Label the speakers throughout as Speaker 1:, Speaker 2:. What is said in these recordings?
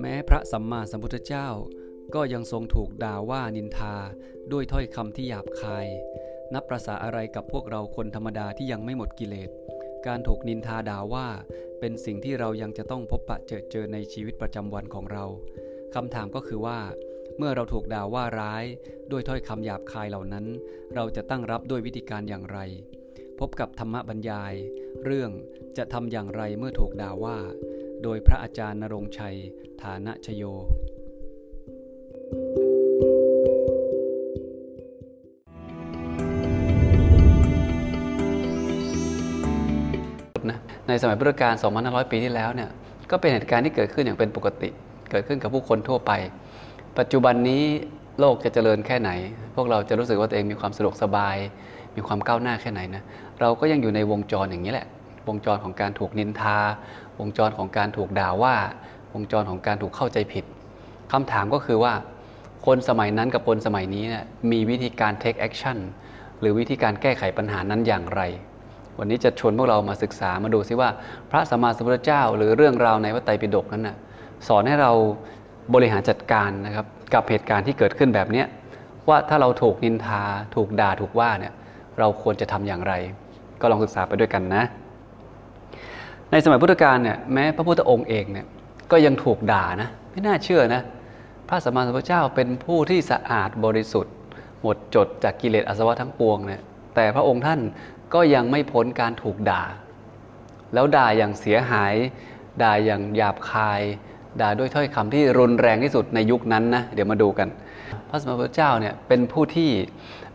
Speaker 1: แม้พระสัมมาสัมพุทธเจ้า ก็ยังทรงถูกด่าว่านินทาด้วยถ้อยคำที่หยาบคาย นับประษาอะไรกับพวกเราคนธรรมดาที่ยังไม่หมดกิเลส การถูกนินทาด่าว่า เป็นสิ่งที่เรายังจะต้องพบปะเจอเจอในชีวิตประจำวันของเราคำถามก็คือว่า เมื่อเราถูกด่าว่าร้าย ด้วยถ้อยคำหยาบคายเหล่านั้น เราจะตั้งรับด้วยวิธีการอย่างไร พบกับธรรมบรรยาย เรื่องจะทำอย่างไรเมื่อถูกด่าว่า โดยพระอาจารย์นรงชัย ฐานะชโย
Speaker 2: นะในสมัยพุทธกาล2,500 ปีที่แล้วเนี่ย ก็เป็นเหตุการณ์ที่เกิดขึ้นอย่างเป็นปกติ เกิดขึ้นกับผู้คนทั่วไป ปัจจุบันนี้โลกจะเจริญแค่ไหน พวกเราจะรู้สึกว่าตัวเองมีความสะดวกสบาย มีความก้าวหน้าแค่ไหนนะ เราก็ยังอยู่ในวงจรอย่างนี้แหละ วงจรของการถูกนินทา วงจรของการถูกด่าว่า วงจรของการถูกเข้าใจผิดคำถามก็คือว่า คนสมัยนั้นกับคนสมัยนี้เนี่ยมีวิธีการ take action หรือวิธีการแก้ไขปัญหานั้นอย่างไร วันนี้จะชวนพวกเรามาศึกษามาดูซิว่า พระสัมมาสัมพุทธเจ้า หรือเรื่องราวในพระไตรปิฎกนั้นนะสอนให้เราบริหารจัดการนะครับกับเหตุการณ์ที่เกิดขึ้นแบบนี้ว่าถ้าเราถูกนินทา ถูกด่าถูกว่าเนี่ยเราควรจะทำอย่างไร ก็ลองศึกษาไปด้วยกันนะ ในสมัยพุทธกาลเนี่ยแม้พระพุทธองค์เองเนี่ยก็ยังถูกด่านะไม่น่าเชื่อนะพระสัมมาสัมพุทธเจ้าเป็นผู้ที่สะอาดบริสุทธิ์ หมดจดจากกิเลสอาสวะทั้งปวงเนี่ยแต่พระองค์ท่านก็ยังไม่พ้นการถูกด่า แล้วด่าอย่างเสียหาย ด่าอย่างหยาบคาย ด่าด้วยถ้อยคำที่รุนแรงที่สุดในยุคนั้นนะเดี๋ยวมาดูกัน พระสมมาพุทธเจ้าเนี่ยเป็นผู้ที่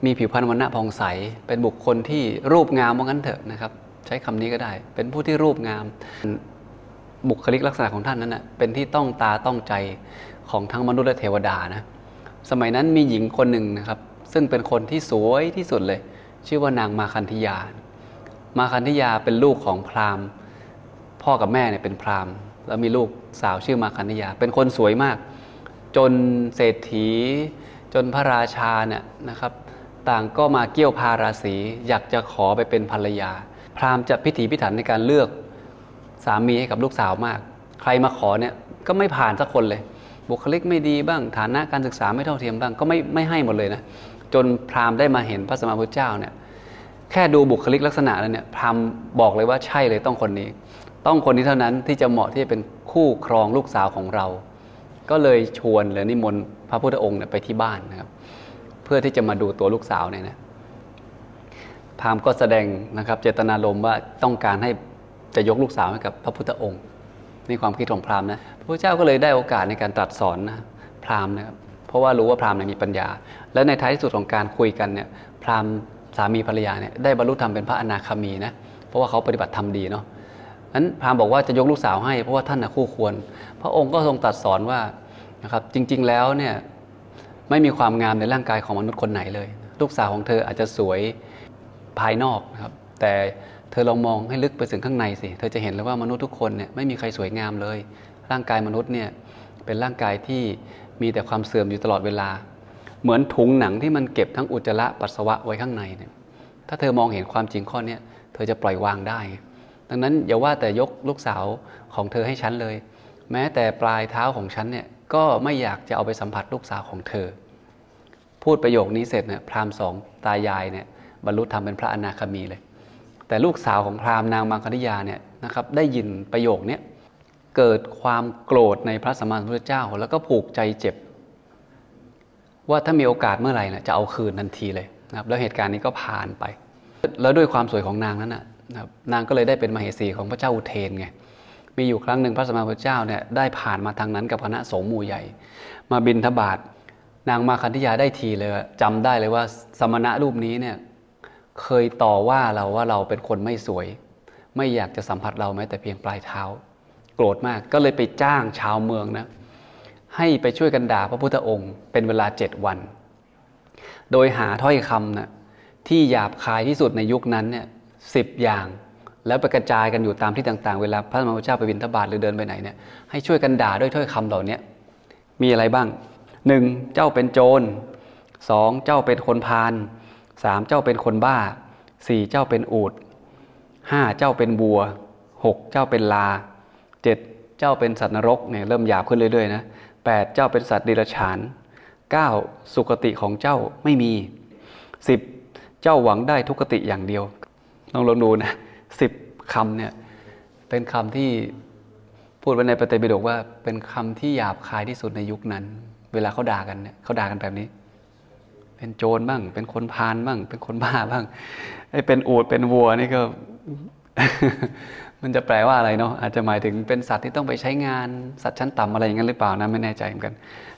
Speaker 2: มีผิวพรรณวันณะผ่องใส เป็นบุคคลที่รูปงามว่างั้นเถอะนะครับ ใช้คำนี้ก็ได้ เป็นผู้ที่รูปงาม บุคลิกลักษณะของท่านนั้นนะเป็นที่ต้องตาต้องใจของทั้งมนุษย์และเทวดานะ สมัยนั้นมีหญิงคนหนึ่งนะครับ ซึ่งเป็นคนที่สวยที่สุดเลย ชื่อว่านางมาคันธยา มาคันธยาเป็นลูกของพราหมณ์ พ่อกับแม่เนี่ยเป็นพราหมณ์ แล้วมีลูกสาวชื่อมาคันธยา เป็นคนสวยมาก จนเศรษฐี จนพระราชาเนี่ยนะครับ ต่างก็มาเกี่ยวพาราศีอยากจะขอไปเป็นภรรยา พราหมณ์จะพิถีพิถันในการเลือกสามีให้กับลูกสาวมาก ใครมาขอเนี่ยก็ไม่ผ่านสักคนเลย บุคลิกไม่ดีบ้างฐานะการศึกษาไม่เท่าเทียมบ้างก็ไม่ไม่ให้หมดเลยนะจนพราหมณ์ได้มาเห็นพระสมมาพุทธเจ้าเนี่ยแค่ดูบุคลิกลักษณะแล้วเนี่ยพราหมณ์บอกเลยว่าใช่เลยต้องคนนี้ ต้องคนนี้เท่านั้นที่จะเหมาะที่จะเป็นคู่ครองลูกสาวของเรา ก็เลยชวนหรือนิมนต์พระพุทธองค์เนี่ยไปที่บ้านนะครับ เพื่อที่จะมาดูตัวลูกสาวเนี่ยนะ พราหมณ์ก็แสดงนะครับเจตนารมณ์ว่าต้องการให้จะยกลูกสาวให้กับพระพุทธองค์นี่ความคิดของพราหมณ์นะพระพุทธเจ้าก็เลยได้โอกาสในการตรัสสอนนะพราหมณ์นะครับเพราะว่ารู้ว่าพราหมณ์มีปัญญา และในท้ายที่สุดของการคุยกันเนี่ยพราหมณ์สามีภรรยาเนี่ยได้บรรลุธรรมเป็นพระอนาคามีนะเพราะว่าเขาปฏิบัติธรรมดีเนาะนั้นพราหมณ์บอกว่าจะยกลูกสาวให้เพราะว่าท่านนะคู่ควร พระองค์ก็ทรงตรัสสอนว่านะครับจริงๆแล้วเนี่ยไม่มีความงามในร่างกายของมนุษย์คนไหนเลย ลูกสาวของเธออาจจะสวย ภายนอกนะครับ แต่เธอลองมองให้ลึกไปถึงข้างในสิ เธอจะเห็นเลยว่ามนุษย์ทุกคนเนี่ยไม่มีใครสวยงามเลย ร่างกายมนุษย์เนี่ยเป็นร่างกายที่มีแต่ความเสื่อมอยู่ตลอดเวลา เหมือนถุงหนังที่มันเก็บทั้งอุจจาระปัสสาวะไว้ข้างในเนี่ย ถ้าเธอมองเห็นความจริงข้อนี้เธอจะปล่อยวางได้ ดังนั้นอย่าว่าแต่ยกลูกสาวของเธอให้ฉันเลย แม้แต่ปลายเท้าของฉันเนี่ยก็ไม่อยากจะเอาไปสัมผัสลูกสาวของเธอ พูดประโยคนี้เสร็จเนี่ยพราหมณ์สองตายายเนี่ย บรรลุธรรมเป็นพระอนาคามีเลย แต่ลูกสาวของพราหมณ์นางมังคณิยาเนี่ยนะครับได้ยินประโยคนี้เกิดความโกรธในพระสัมมาสัมพุทธเจ้า แล้วก็ผูกใจเจ็บ ว่าถ้ามีโอกาสเมื่อไหร่นะจะเอาคืนทันทีเลยนะครับแล้วเหตุการณ์นี้ก็ผ่านไป แล้วด้วยความสวยของนางนั้นนะครับนางก็เลยได้เป็นมเหสีของพระเจ้าอุเทนไงมีอยู่ครั้งหนึ่งพระสัมมาสัมพุทธเจ้าเนี่ยได้ผ่านมาทางนั้นกับคณะสงฆ์หมู่ใหญ่ มาบินทบาทนางมาคันธิยาได้ทีเลยจำได้เลยว่าสมณะรูปนี้เนี่ย เคยต่อว่าเราว่าเราเป็นคนไม่สวย ไม่อยากจะสัมผัสเราแม้แต่เพียงปลายเท้า โกรธมากก็เลยไปจ้างชาวเมืองนะ ให้ไปช่วยกันด่าพระพุทธองค์ เป็นเวลาเจ็ดวัน โดยหาถ้อยคำนะที่หยาบคายที่สุดในยุคนั้นเนี่ยสิบอย่าง แล้วไปกระจายกันอยู่ตามที่ต่าง ๆ เวลาพระมหาเจ้าไปบิณฑบาตหรือเดินไปไหนเนี่ยให้ช่วยกันด่าด้วยถ้อยคำเหล่านี้มีอะไรบ้างหนึ่งเจ้าเป็นโจรสองเจ้าเป็นคนพาล สามเจ้าเป็นคนบ้าสี่เจ้าเป็นอูดห้าเจ้าเป็นบัวหกเจ้าเป็นลาเจ็ดเจ้าเป็นสัตว์นรกเนี่ยเริ่มหยาบขึ้นเรื่อยๆนะแปดเจ้าเป็นสัตว์เดรัจฉานเก้าสุคติของเจ้าไม่มีสิบเจ้าหวังได้ทุกติอย่างเดียวลองลองดูนะสิบคำเนี่ยเป็นคำที่พูดไว้ในปฏิบิดกว่าเป็นคำที่หยาบคายที่สุดในยุคนั้น เวลาเขาด่ากันเนี่ยเขาด่ากันแบบนี้ เป็นโจรบ้าง เป็นคนพาลบ้าง เป็นคนบ้าบ้างไอ้เป็นอูดเป็นวัวนี่ก็ มันจะแปลว่าอะไรเนาะอาจจะหมายถึงเป็นสัตว์ที่ต้องไปใช้งานสัตว์ชั้นต่ำอะไรอย่างนั้นหรือเปล่านะไม่แน่ใจเหมือนกัน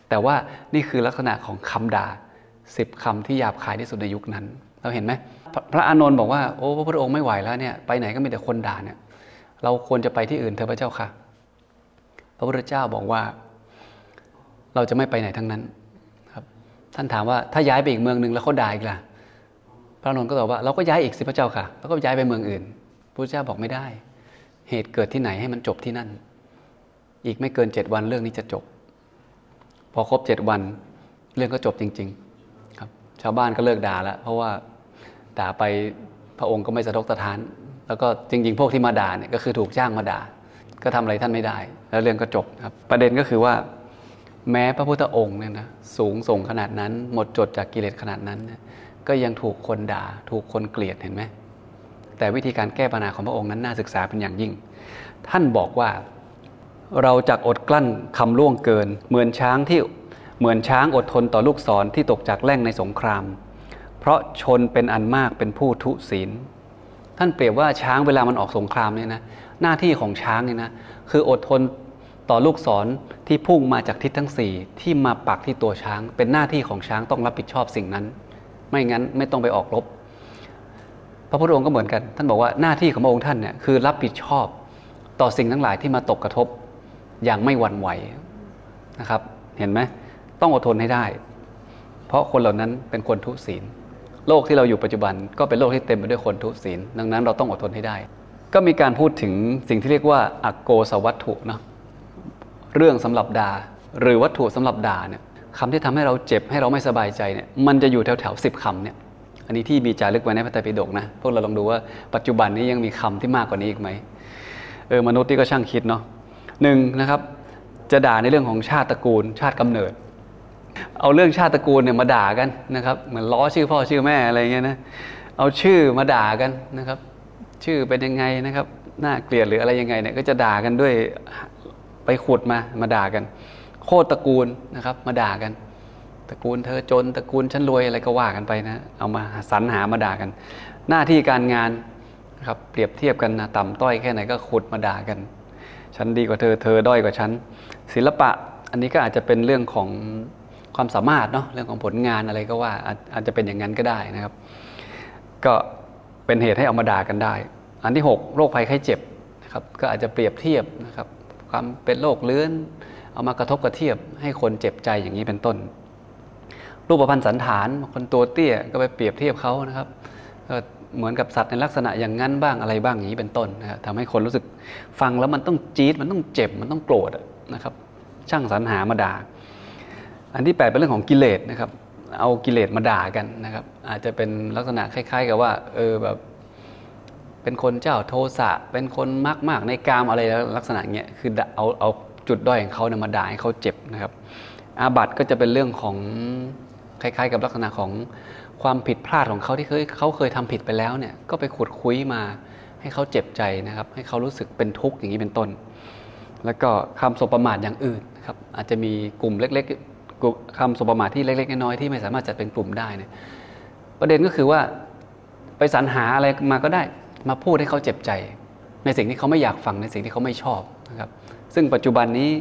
Speaker 2: แต่ว่านี่คือลักษณะของคำด่าสิบคำที่หยาบคายที่สุดในยุคนั้น เราเห็นไหมพระอานนท์บอกว่าโอ้พระพุทธองค์ไม่ไหวแล้วเนี่ยไปไหนก็มีแต่คนด่าเนี่ยเราควรจะไปที่อื่นเถอะพระเจ้าค่ะ พระพุทธเจ้าบอกว่า เราจะไม่ไปไหนทั้งนั้น ท่านถามว่าถ้าย้ายไปอีกเมืองหนึ่งแล้วเขาด่าอีกล่ะ พระอานนท์ก็ตอบว่าเราก็ย้ายอีกสิพระเจ้าค่ะ แล้วก็ย้ายไปเมืองอื่นพระเจ้าบอกไม่ได้ เหตุเกิดที่ไหนให้มันจบที่นั่น อีกไม่เกินเจ็ดวันเรื่องนี้จะจบ พอครบเจ็ดวันเรื่องก็จบจริง ๆ ครับ ชาวบ้านก็เลิกด่าแล้วเพราะว่าด่าไปพระองค์ก็ไม่สะทกสะท้าน แล้วก็จริง ๆ พวกที่มาด่าเนี่ยก็คือถูกจ้างมาด่า ก็ทำอะไรท่านไม่ได้ แล้วเรื่องก็จบครับ ประเด็นก็คือว่า แม้พระพุทธองค์เนี่ยนะสูงส่งขนาดนั้น หมดจดจากกิเลสขนาดนั้นก็ยังถูกคนด่า ถูกคนเกลียดเห็นไหมแต่วิธีการแก้ปัญหาของพระองค์นั้นน่าศึกษาเป็นอย่างยิ่ง ท่านบอกว่าเราจะอดกลั้นคำล่วงเกิน เหมือนช้างที่เหมือนช้างอดทนต่อลูกศรที่ตกจากแล่งในสงคราม เพราะชนเป็นอันมากเป็นผู้ทุศีล ท่านเปรียบว่าช้างเวลามันออกสงครามเนี่ยนะหน้าที่ของช้างเนี่ยนะคืออดทนต่อลูกศร ที่พุ่งมาจากทิศทั้งสี่ที่มาปักที่ตัวช้าง เป็นหน้าที่ของช้างต้องรับผิดชอบสิ่งนั้น ไม่งั้นไม่ต้องไปออกรบพระพุทธองค์ก็เหมือนกัน ท่านบอกว่าหน้าที่ของพระองค์ท่านเนี่ยคือรับผิดชอบต่อสิ่งทั้งหลายที่มาตกกระทบอย่างไม่หวั่นไหวนะครับ เห็นไหมต้องอดทนให้ได้ เพราะคนเหล่านั้นเป็นคนทุศีล โลกที่เราอยู่ปัจจุบันก็เป็นโลกที่เต็มไปด้วยคนทุศีล ดังนั้นเราต้องอดทนให้ได้ ก็มีการพูดถึงสิ่งที่เรียกว่าอักโกสวัตถุเนาะ เรื่องสำหรับด่าหรือวัตถุสำหรับด่าเนี่ยคำที่ทำให้เราเจ็บให้เราไม่สบายใจเนี่ยมันจะอยู่แถวแถวสิบคำเนี่ยอันนี้ที่มีจารึกไว้ในพระไตรปิฎกนะพวกเราลองดูว่าปัจจุบันนี้ยังมีคำที่มากกว่านี้อีกไหมเออมนุษย์นี่ก็ช่างคิดเนาะหนึ่งนะครับ จะด่าในเรื่องของชาติตระกูล ชาติกำเนิด เอาเรื่องชาติตระกูลเนี่ยมาด่ากันนะครับ เหมือนล้อชื่อพ่อชื่อแม่อะไรเงี้ยนะเอาชื่อมาด่ากันนะครับ ชื่อเป็นยังไงนะครับน่าเกลียดหรืออะไรยังไงเนี่ยก็จะด่ากันด้วย ไปขุดมามาด่ากัน โคตรตระกูลนะครับ มาด่ากัน ตระกูลเธอจนตระกูลฉันรวยอะไรก็ว่ากันไปนะ เอามาสรรหามาด่ากัน หน้าที่การงานนะครับเปรียบเทียบกันนะต่ำต้อยแค่ไหนก็ขุดมาด่ากัน ฉันดีกว่าเธอเธอด้อยกว่าฉันศิลปะอันนี้ก็อาจจะเป็นเรื่องของความสามารถเนาะเรื่องของผลงานอะไรก็ว่าอาจอาจจะเป็นอย่างนั้นก็ได้นะครับ ก็เป็นเหตุให้เอามาด่ากันได้ อันที่ 6 โรคภัยไข้เจ็บนะครับ ก็อาจจะเปรียบเทียบนะครับ ความเป็นโรคเลื้อน เอามากระทบกระเทียบให้คนเจ็บใจอย่างนี้เป็นต้น รูปพรรณสันฐานคนตัวเตี้ยก็ไปเปรียบเทียบเขานะครับก็เหมือนกับสัตว์ในลักษณะอย่างนั้นบ้างอะไรบ้างอย่างนี้เป็นต้นนะครับทำให้คนรู้สึกฟังแล้วมันต้องจี๊ดมันต้องเจ็บมันต้องโกรธนะครับ ช่างสรรหามาด่าอันที่ 8 เป็นเรื่องของกิเลสนะครับ เอากิเลสมาด่ากันนะครับ อาจจะเป็นลักษณะคล้าย ๆ กับว่าเออแบบ เป็นคนเจ้าโทสะเป็นคนมากมากในกามอะไรลักษณะเงี้ยคือเอาเอาจุดด้อยของเขาเนี่ยมาด่าให้เขาเจ็บนะครับ อาบัติก็จะเป็นเรื่องของคล้ายๆ กับลักษณะของความผิดพลาดของเขาที่เคยเขาเคยทำผิดไปแล้วเนี่ยก็ไปขุดคุยมาให้เขาเจ็บใจนะครับ ให้เขารู้สึกเป็นทุกข์อย่างนี้เป็นต้น แล้วก็คำสบประมาทอย่างอื่นนะครับ อาจจะมีกลุ่มเล็กๆกลุ่มคำสบประมาทที่เล็กๆน้อยๆที่ไม่สามารถจัดเป็นกลุ่มได้เนี่ยประเด็นก็คือว่าไปสรรหาอะไรมาก็ได้ มาพูดให้เขาเจ็บใจ ในสิ่งที่เขาไม่อยากฟังในสิ่งที่เขาไม่ชอบนะครับ ซึ่งปัจจุบันนี้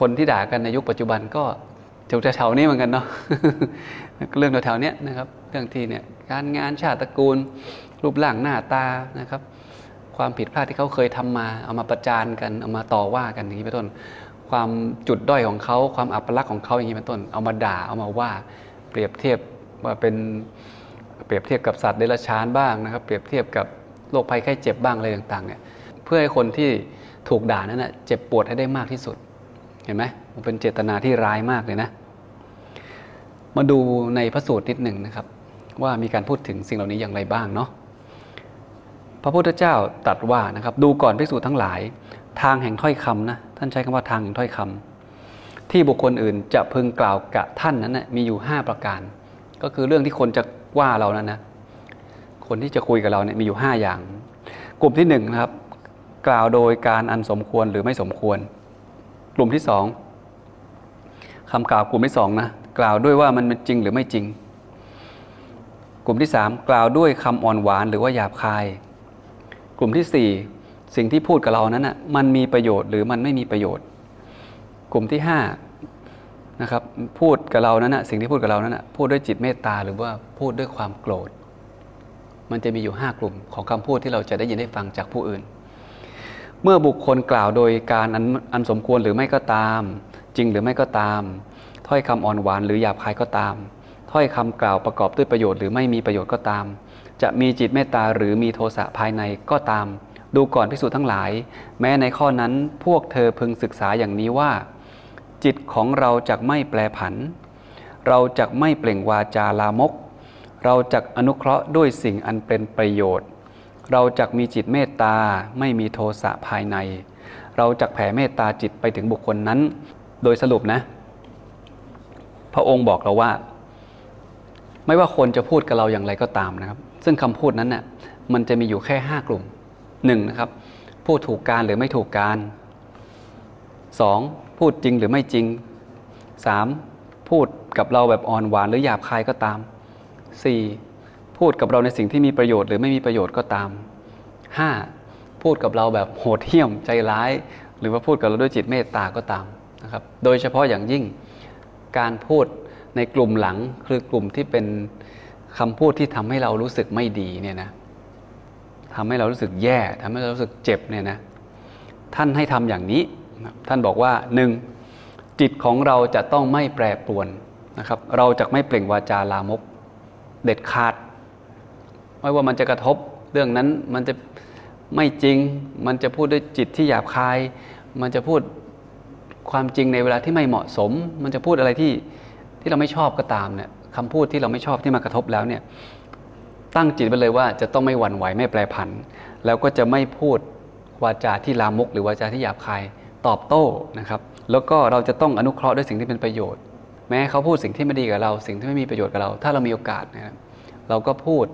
Speaker 2: คนที่ด่ากันในยุคปัจจุบันก็แถวๆนี้เหมือนกันเนาะเรื่องแถวๆนี้นะครับ เรื่องที่เนี่ยการงานชาติตระกูล รูปร่างหน้าตานะครับ ความผิดพลาดที่เขาเคยทำมา เอามาประจานกันเอามาต่อว่ากันอย่างนี้เป็นต้น ความจุดด้อยของเขาความอัปลักษณ์ของเขาอย่างนี้เป็นต้น เอามาด่าเอามาว่า เปรียบเทียบว่าเป็น เปรียบเทียบกับสัตว์เดรัจฉานบ้างนะครับ เปรียบเทียบกับโรคภัยไข้เจ็บบ้างอะไรต่างๆเนี่ยเพื่อให้คนที่ถูกด่านั้นนะเจ็บปวดให้ได้มากที่สุด เห็นไหมมันเป็นเจตนาที่ร้ายมากเลยนะ มาดูในพระสูตรนิดหนึ่งนะครับ ว่ามีการพูดถึงสิ่งเหล่านี้อย่างไรบ้างเนาะ
Speaker 1: พระพุทธเจ้าตรัสว่านะครับ ดูก่อนภิกษุทั้งหลาย ทางแห่งถ้อยคำนะท่านใช้คำว่าทางแห่งถ้อยคำที่บุคคลอื่นจะพึงกล่าวกับท่านนั้นนะมีอยู่ 5 ประการ ก็คือเรื่องที่คนจะ ว่าเรานั้นนะ คนที่จะคุยกับเราเนี่ยมีอยู่ 5 อย่าง กลุ่มที่1นนะครับ กล่าวโดยการอันสมควรหรือไม่สมควร กลุ่มที่ 2คำกล่าวกลุ่มที่2นะกล่าวด้วยว่ามันจริงหรือไม่จริง กลุ่มที่ 3 กล่าวด้วยคำอ่อนหวานหรือว่าหยาบคาย กลุ่มที่ 4 สิ่งที่พูดกับเรานั้นนะ่ะมันมีประโยชน์หรือมันไม่มีประโยชน์ กลุ่มที่ 5 นะครับพูดกับเรานั้นนะสิ่งที่พูดกับเรานั้นนะพูดด้วยจิตเมตตาหรือว่าพูดด้วยความโกรธ มันจะมีอยู่ 5 กลุ่มของคำพูดที่เราจะได้ยินได้ฟังจากผู้อื่น เมื่อบุคคลกล่าวโดยการอันอันสมควรหรือไม่ก็ตาม จริงหรือไม่ก็ตาม ถ้อยคำอ่อนหวานหรือหยาบคายก็ตาม ถ้อยคำกล่าวประกอบด้วยประโยชน์หรือไม่มีประโยชน์ก็ตาม จะมีจิตเมตตาหรือมีโทสะภายในก็ตาม ดูก่อนพิสูจน์ทั้งหลาย แม้ในข้อนั้นพวกเธอพึงศึกษาอย่างนี้ว่า จิตของเราจะไม่แปรผัน เราจะไม่เปล่งวาจาลามก เราจะอนุเคราะห์ด้วยสิ่งอันเป็นประโยชน์ เราจะมีจิตเมตตาไม่มีโทสะภายใน เราจะแผ่เมตตาจิตไปถึงบุคคลนั้น โดยสรุปนะ พระองค์บอกเราว่า ไม่ว่าคนจะพูดกับเราอย่างไรก็ตามนะครับ ซึ่งคำพูดนั้นน่ะมันจะมีอยู่แค่ 5 กลุ่ม 1นนะครับพูดถูกการหรือไม่ถูกการ 2. พูดจริงหรือไม่จริง 3. พูดกับเราแบบอ่อนหวานหรือหยาบคายก็ตาม 4. พูดกับเราในสิ่งที่มีประโยชน์หรือไม่มีประโยชน์ก็ตาม 5. พูดกับเราแบบโหดเหี้ยมใจร้าย หรือว่าพูดกับเราด้วยจิตเมตตาก็ตามนะครับโดยเฉพาะอย่างยิ่งการพูดในกลุ่มหลังคือกลุ่มที่เป็นคำพูดที่ทำให้เรารู้สึกไม่ดีเนี่ยนะทำให้เรารู้สึกแย่ทำให้เรารู้สึกเจ็บเนี่ยนะท่านให้ทำอย่างนี้ ท่านบอกว่าหนึ่งจิตของเราจะต้องไม่แปรปรวนนะครับ เราจะไม่เปล่งวาจาลามก เด็ดขาด ไม่ว่ามันจะกระทบเรื่องนั้นมันจะไม่จริง มันจะพูดด้วยจิตที่หยาบคาย มันจะพูดความจริงในเวลาที่ไม่เหมาะสม มันจะพูดอะไรที่ที่เราไม่ชอบก็ตามเนี่ยคำพูดที่เราไม่ชอบที่มากระทบแล้วเนี่ยตั้งจิตไปเลยว่าจะต้องไม่หวั่นไหวไม่แปรผัน แล้วก็จะไม่พูดวาจาที่ลามก หรือวาจาที่หยาบคาย ตอบโต้นะครับ แล้วก็เราจะต้องอนุเคราะห์ด้วยสิ่งที่เป็นประโยชน์ แม้เขาพูดสิ่งที่ไม่ดีกับเรา สิ่งที่ไม่มีประโยชน์กับเรา ถ้าเรามีโอกาสนะครับเราก็พูด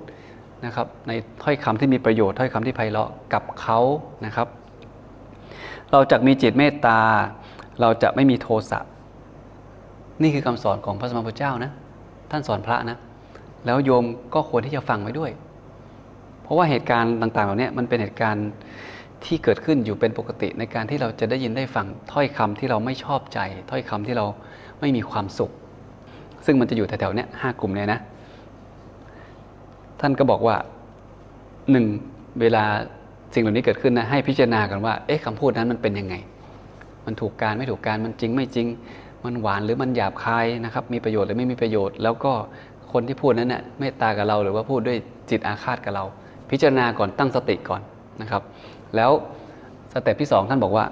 Speaker 1: นะครับในถ้อยคำที่มีประโยชน์ถ้อยคำที่ไพเราะกับเขานะครับ เราจะมีจิตเมตตา เราจะไม่มีโทสะนี่คือคำสอนของพระสมมาพุทธเจ้านะ ท่านสอนพระนะ แล้วโยมก็ควรที่จะฟังไว้ด้วย เพราะว่าเหตุการณ์ต่างๆเหล่านี้มันเป็นเหตุการณ์ ที่เกิดขึ้นอยู่เป็นปกติในการที่เราจะได้ยินได้ฟังถ้อยคำที่เราไม่ชอบใจ ถ้อยคำที่เราไม่มีความสุข ซึ่งมันจะอยู่แถวๆนี้ห้ากลุ่มเนี่ยนะ ท่านก็บอกว่าหนึ่งเวลาสิ่งเหล่านี้เกิดขึ้นนะให้พิจารณากันว่าเอ๊ะคำพูดนั้นมันเป็นยังไง มันถูกการไม่ถูกการมันจริงไม่จริง มันหวานหรือมันหยาบคายนะครับ มีประโยชน์หรือไม่มีประโยชน์ แล้วก็คนที่พูดนั้นเนะ่ยเมตตากับเราหรือว่าพูดด้วยจิตอาฆาตกับเรา พิจารณาก่อนตั้งสติก่อนนะครับ แล้วสเต็ปที่ 2 ท่านบอกว่า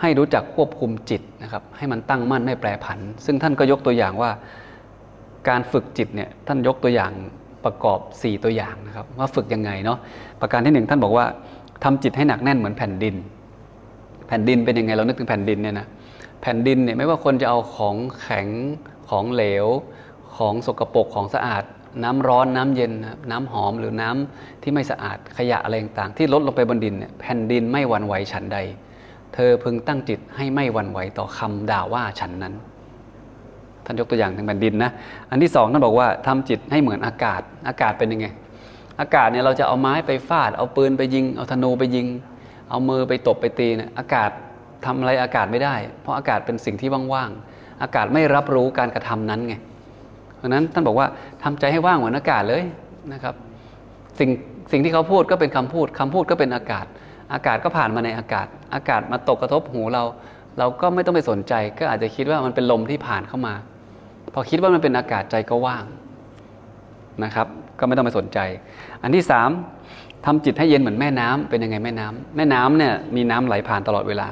Speaker 1: ให้รู้จักควบคุมจิตนะครับให้มันตั้งมั่นไม่แปรผัน ซึ่งท่านก็ยกตัวอย่างว่า การฝึกจิตเนี่ยท่านยกตัวอย่างประกอบ 4 ตัวอย่างนะครับว่าฝึกยังไงเนาะประการที่ 1 ท่านบอกว่าทำจิตให้หนักแน่นเหมือนแผ่นดิน แผ่นดินเป็นยังไงเรานึกถึงแผ่นดินเนี่ยนะแผ่นดินเนี่ยไม่ว่าคนจะเอาของแข็งของเหลว ของสกรปรกของสะอาด น้ำร้อนน้ำเย็นน้ำหอมหรือน้ำที่ไม่สะอาดขยะอะไรต่างๆที่ลดลงไปบนดินเนี่ยแผ่นดินไม่หวั่นไหวฉันใด เธอพึงตั้งจิตให้ไม่หวั่นไหวต่อคำด่าว่าฉันนั้นท่านยกตัวอย่างถึงแผ่นดินนะอันที่สองท่านบอกว่าทำจิตให้เหมือนอากาศ อากาศเป็นยังไง อากาศเนี่ยเราจะเอาไม้ไปฟาด เอาปืนไปยิง เอาธนูไปยิง เอามือไปตบไปตีเนี่ยอากาศทำอะไรอากาศไม่ได้ เพราะอากาศเป็นสิ่งที่ว่างๆอากาศไม่รับรู้การกระทำนั้นไง เพราะนั้นท่านบอกว่าทำใจให้ว่างเหมือนอากาศเลยนะครับ สิ่งสิ่งที่เขาพูดก็เป็นคำพูดคำพูดก็เป็นอากาศ อากาศก็ผ่านมาในอากาศ อากาศมาตกกระทบหูเรา เราก็ไม่ต้องไปสนใจ ก็อาจจะคิดว่ามันเป็นลมที่ผ่านเข้ามา พอคิดว่ามันเป็นอากาศใจก็ว่างนะครับ ก็ไม่ต้องไปสนใจ อันที่สามทำจิตให้เย็นเหมือนแม่น้ำเป็นยังไงแม่น้ำแม่น้ำเนี่ยมีน้ำไหลผ่านตลอดเวลา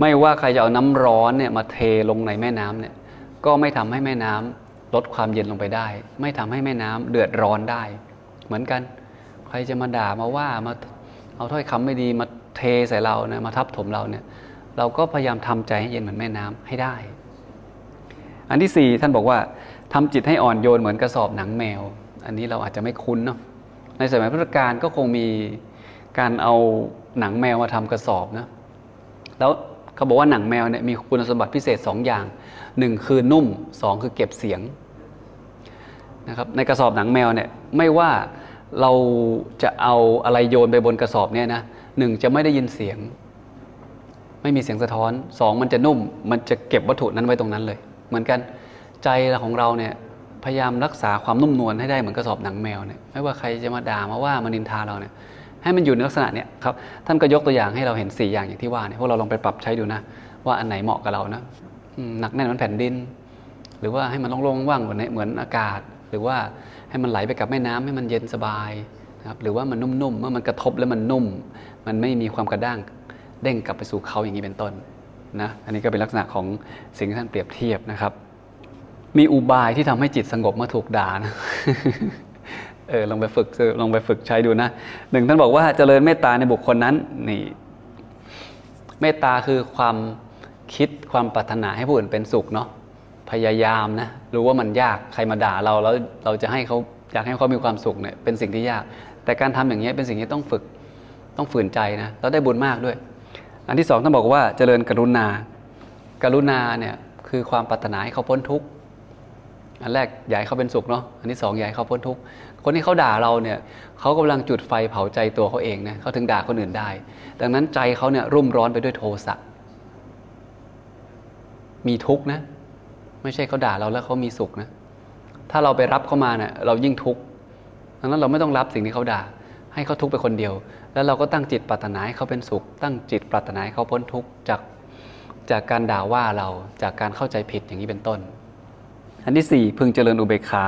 Speaker 1: ไม่ว่าใครจะเอาน้ำร้อนเนี่ยมาเทลงในแม่น้ำเนี่ยก็ไม่ทำให้แม่น้ำ ลดความเย็นลงไปได้ ไม่ทำให้แม่น้ำเดือดร้อนได้ เหมือนกัน ใคร
Speaker 2: จะมาด่ามาว่ามาเอาถ้อยคำไม่ดีมาเทใส่เรานะมาทับถมเราเนี่ย เราก็พยายามทำใจให้เย็นเหมือนแม่น้ำให้ได้ อันที่สี่ท่านบอกว่าทำจิตให้อ่อนโยนเหมือนกระสอบหนังแมว อันนี้เราอาจจะไม่คุ้นเนาะในสมัยพุทธกาลก็คงมีการเอาหนังแมวมาทำกระสอบนะแล้ว เขาบอกว่าหนังแมวเนี่ยมีคุณสมบัติพิเศษสองอย่างหนึ่งคือนุ่มสองคือเก็บเสียงนะครับในกระสอบหนังแมวเนี่ยไม่ว่าเราจะเอาอะไรโยนไปบนกระสอบเนี่ยนะหนึ่งจะไม่ได้ยินเสียง ไม่มีเสียงสะท้อนสองมันจะนุ่ม มันจะเก็บวัตถุนั้นไว้ตรงนั้นเลย เหมือนกันใจของเราเนี่ยพยายามรักษาความนุ่มนวลให้ได้เหมือนกระสอบหนังแมวเนี่ยไม่ว่าใครจะมาด่ามาว่ามานินทาเราเนี่ย ให้มันอยู่ในลักษณะเนี้ยครับท่านก็ยกตัวอย่างให้เราเห็น 4 อย่างอย่างที่ว่าเนี่ยพวกเราลองไปปรับใช้ดูนะ ว่าอันไหนเหมาะกับเรานะหนักแน่นมือนแผ่นดิน หรือว่าให้มันโล่งๆว่างเหมือนเหมือนอากาศ หรือว่าให้มันไหลไปกับแม่น้ำให้มันเย็นสบายนะครับหรือว่ามันนุ่มๆเมื่อมันกระทบแล้วมันนุ่ม มันไม่มีความกระด้างเด้งกลับไปสู่เขาอย่างนี้เป็นต้นนะอันนี้ก็เป็นลักษณะของสิ่งที่ท่านเปรียบเทียบนะครับ มีอุบายที่ทำให้จิตสงบเมื่อถูกด่านะ เออลองไปฝึกลองไปฝึกใช้ดูนะหนึ่งท่านบอกว่าเจริญเมตตาในบุคคลนั้นนี่เมตตาคือความคิดความปรารถนาให้ผู้อื่นเป็นสุขเนาะพยายามนะรู้ว่ามันยากใครมาด่าเราแล้วเราจะให้เขาอยากให้เขามีความสุขเนี่ยเป็นสิ่งที่ยาก แต่การทำอย่างนี้เป็นสิ่งที่ต้องฝึกต้องฝืนใจนะแล้วได้บุญมากด้วย อันที่สองท่านบอกว่าเจริญกรุณา กรุณาเนี่ยคือความปรารถนาให้เขาพ้นทุกข์อันแรกอยากให้เขาเป็นสุขเนาะอันที่สองอยากให้เขาพ้นทุกข์ คนที่เขาด่าเราเนี่ยเขากำลังจุดไฟเผาใจตัวเขาเองนะเขาถึงด่าคนอื่นได้ ดังนั้นใจเขาเนี่ยรุ่มร้อนไปด้วยโทสะมีทุกข์นะ ไม่ใช่เขาด่าเราแล้วเขามีสุขนะ ถ้าเราไปรับเขามาเนี่ยเรายิ่งทุกข์ดังนั้นเราไม่ต้องรับสิ่งที่เขาด่า ให้เขาทุกข์ไปคนเดียว แล้วเราก็ตั้งจิตปรารถนาให้เขาเป็นสุข ตั้งจิตปรารถนาให้เขาพ้นทุกข์จากจากการด่าว่าเราจากการเข้าใจผิดอย่างนี้เป็นต้น อันที่สี่พึงเจริญอุเบกขา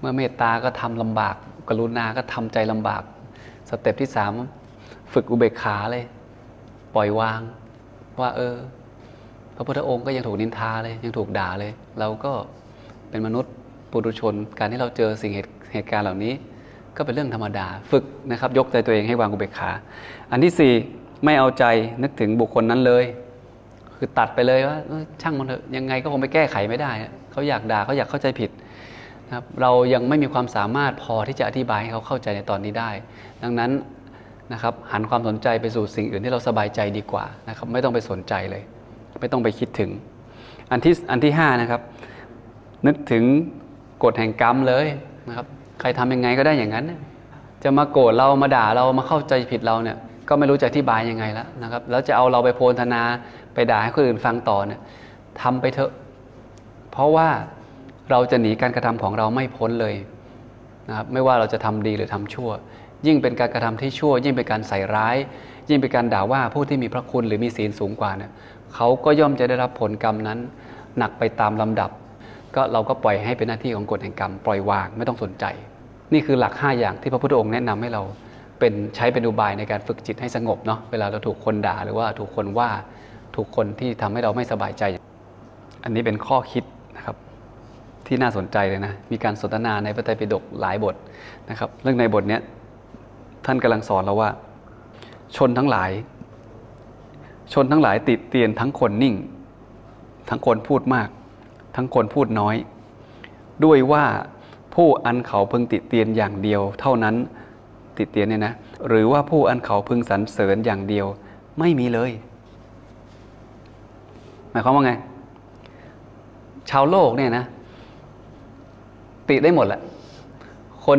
Speaker 2: เมื่อเมตตาก็ทำลำบาก กรุณาก็ทำใจลำบาก สเต็ปที่สามฝึกอุเบกขาเลย ปล่อยวาง ว่าเออ พระพุทธองค์ก็ยังถูกนินทาเลย ยังถูกด่าเลย เราก็เป็นมนุษย์ปุถุชน การที่เราเจอสิ่งเหตุเหตุการณ์เหล่านี้ ก็เป็นเรื่องธรรมดา ฝึกนะครับ ยกใจตัวเองให้วางอุเบกขา อันที่สี่ไม่เอาใจนึกถึงบุคคลนั้นเลย คือตัดไปเลยว่าช่างมันเถอะยังไงก็คงไปแก้ไขไม่ได้ เขาอยากด่าเขาอยากเข้าใจผิด นะครับเรายังไม่มีความสามารถพอที่จะอธิบายให้เขาเข้าใจในตอนนี้ได้ ดังนั้นนะครับหันความสนใจไปสู่สิ่งอื่นที่เราสบายใจดีกว่านะครับไม่ต้องไปสนใจเลย ไม่ต้องไปคิดถึง อันที่อันที่ห้านะครับนึกถึงกฎแห่งกรรมเลยนะครับใครทำยังไงก็ได้อย่างนั้น จะมาโกรธเรามาด่าเรามาเข้าใจผิดเราเนี่ยก็ไม่รู้จะอธิบายยังไงแล้วนะครับแล้วจะเอาเราไปโพลธนาไปด่าให้คนอื่นฟังต่อเนี่ยทำไปเถอะ เพราะว่า เราจะหนีการกระทำของเราไม่พ้นเลยนะครับไม่ว่าเราจะทำดีหรือทำชั่ว ยิ่งเป็นการกระทำที่ชั่ว ยิ่งเป็นการใส่ร้าย ยิ่งเป็นการด่าว่าผู้ที่มีพระคุณหรือมีศีลสูงกว่าเนี่ยเขาก็ย่อมจะได้รับผลกรรมนั้น หนักไปตามลำดับ ก็เราก็ปล่อยให้เป็นหน้าที่ของกฎแห่งกรรมปล่อยวางไม่ต้องสนใจ นี่คือหลัก 5 อย่างที่พระพุทธองค์แนะนำให้เราเป็นใช้เป็นอุบายในการฝึกจิตให้สงบเนาะเวลาเราถูกคนด่าหรือว่าถูกคนว่าถูกคนที่ทำให้เราไม่สบายใจ อันนี้เป็นข้อคิดนะครับ ที่น่าสนใจเลยนะ มีการสนทนาในพระไตรปิฎกหลายบทนะครับ เรื่องในบทนี้ท่านกำลังสอนเราว่า ชนทั้งหลาย ชนทั้งหลายติดเตียนทั้งคนนิ่ง ทั้งคนพูดมาก ทั้งคนพูดน้อย ด้วยว่าผู้อันเขาพึงติดเตียนอย่างเดียว เท่านั้นติดเตียนเนี่ยนะ หรือว่าผู้อันเขาพึงสรรเสริญอย่างเดียว ไม่มีเลย หมายความว่าไง ชาวโลกเนี่ยนะ ติได้หมดแหละ คน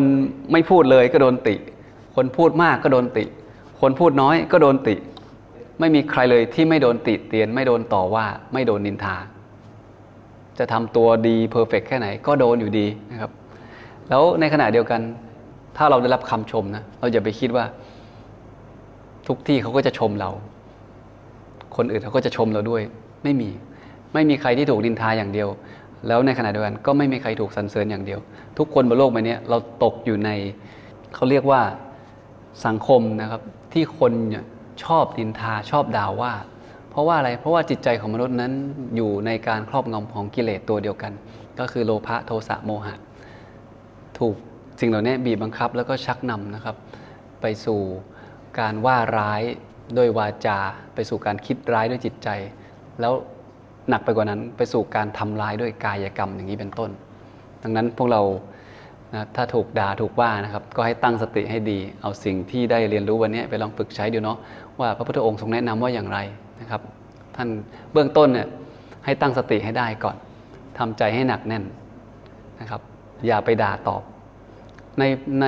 Speaker 2: ไม่พูดเลยก็โดนติ คนพูดมากก็โดนติ คนพูดน้อยก็โดนติ ไม่มีใครเลยที่ไม่โดนติเตียน ไม่โดนต่อว่าไม่โดนนินทา จะทำตัวดีเพอร์เฟกแค่ไหนก็โดนอยู่ดีนะครับ แล้วในขณะเดียวกัน ถ้าเราได้รับคำชมนะ เราอย่าไปคิดว่า ทุกที่เขาก็จะชมเรา คนอื่นเขาก็จะชมเราด้วย ไม่มี ไม่มีใครที่ถูกดินทาอย่างเดียว แล้วในขณะเดียวกันก็ไม่มีใครถูกสรรเสริญอย่างเดียว ทุกคนบนโลกใบนี้เราตกอยู่ในเขาเรียกว่าสังคมนะครับ ที่คนชอบดินทาชอบด่าว่า เพราะว่าอะไรเพราะว่าจิตใจของมนุษย์นั้นอยู่ในการครอบงำของกิเลสตัวเดียวกัน ก็คือโลภะโทสะโมหะ ถูกสิ่งเหล่านี้บีบบังคับแล้วก็ชักนำนะครับ ไปสู่การว่าร้ายด้วยวาจา ไปสู่การคิดร้ายด้วยจิตใจ แล้ว หนักไปกว่านั้นไปสู่การทำร้ายด้วยกายกรรมอย่างนี้เป็นต้น ดังนั้นพวกเรานะถ้าถูกด่าถูกว่านะครับ ก็ให้ตั้งสติให้ดี เอาสิ่งที่ได้เรียนรู้วันนี้ไปลองฝึกใช้ดูเนาะว่าพระพุทธองค์ทรงแนะนำว่าอย่างไรนะครับ ท่านเบื้องต้นเนี่ยให้ตั้งสติให้ได้ก่อนทำใจให้หนักแน่นนะครับ อย่าไปด่าตอบ ในใน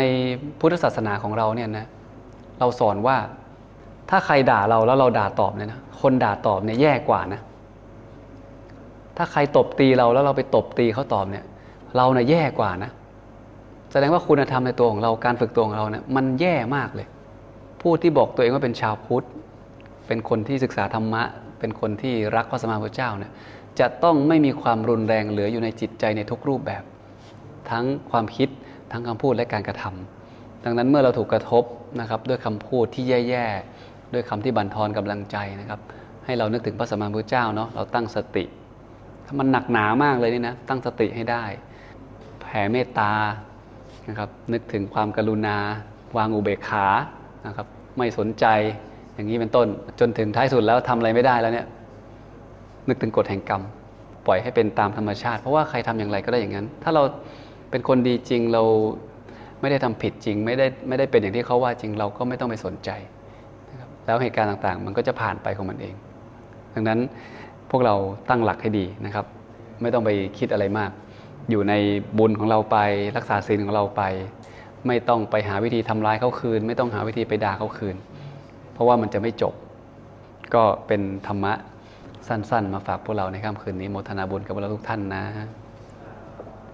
Speaker 2: พุทธศาสนาของเราเนี่ยนะเราสอนว่าถ้าใครด่าเราแล้วเราด่าตอบเนี่ยนะคนด่าตอบเนี่ยแย่กว่านะ ถ้าใครตบตีเราแล้วเราไปตบตีเขาตอบเนี่ย เราเนี่ยแย่กว่านะ แสดงว่าคุณธรรมในตัวของเราการฝึกตัวของเราเนี่ยมันแย่มากเลย ผู้ที่บอกตัวเองว่าเป็นชาวพุทธ เป็นคนที่ศึกษาธรรมะ เป็นคนที่รักพระสมมาพุทธเจ้าเนี่ยจะต้องไม่มีความรุนแรงเหลืออยู่ในจิตใจในทุกรูปแบบ ทั้งความคิดทั้งคำพูดและการกระทำดังนั้นเมื่อเราถูกกระทบนะครับด้วยคำพูดที่แย่ๆด้วยคำที่บั่นทอนกำลังใจนะครับ ให้เรานึกถึงพระสมมาพุทธเจ้าเนาะเราตั้งสติ ถ้ามันหนักหนามากเลยนี่นะตั้งสติให้ได้ แผ่เมตตานะครับ นึกถึงความกรุณา วางอุเบกขานะครับ ไม่สนใจอย่างนี้เป็นต้น จนถึงท้ายสุดแล้วทำอะไรไม่ได้แล้วเนี่ย นึกถึงกฎแห่งกรรม ปล่อยให้เป็นตามธรรมชาติ เพราะว่าใครทำอย่างไรก็ได้อย่างนั้น ถ้าเราเป็นคนดีจริงเราไม่ได้ทำผิดจริง ไม่ได้ไม่ได้เป็นอย่างที่เขาว่าจริงเราก็ไม่ต้องไปสนใจนะครับแล้วเหตุการณ์ต่างๆ มันก็จะผ่านไปของมันเอง ดังนั้น พวกเราตั้งหลักให้ดีนะครับ ไม่ต้องไปคิดอะไรมาก อยู่ในบุญของเราไปรักษาศีลของเราไป ไม่ต้องไปหาวิธีทำร้ายเขาคืน ไม่ต้องหาวิธีไปด่าเขาคืน เพราะว่ามันจะไม่จบ ก็เป็นธรรมะสั้น ๆ มาฝากพวกเราในค่ำคืนนี้โมทนาบุญกับพวกเราทุกท่านนะ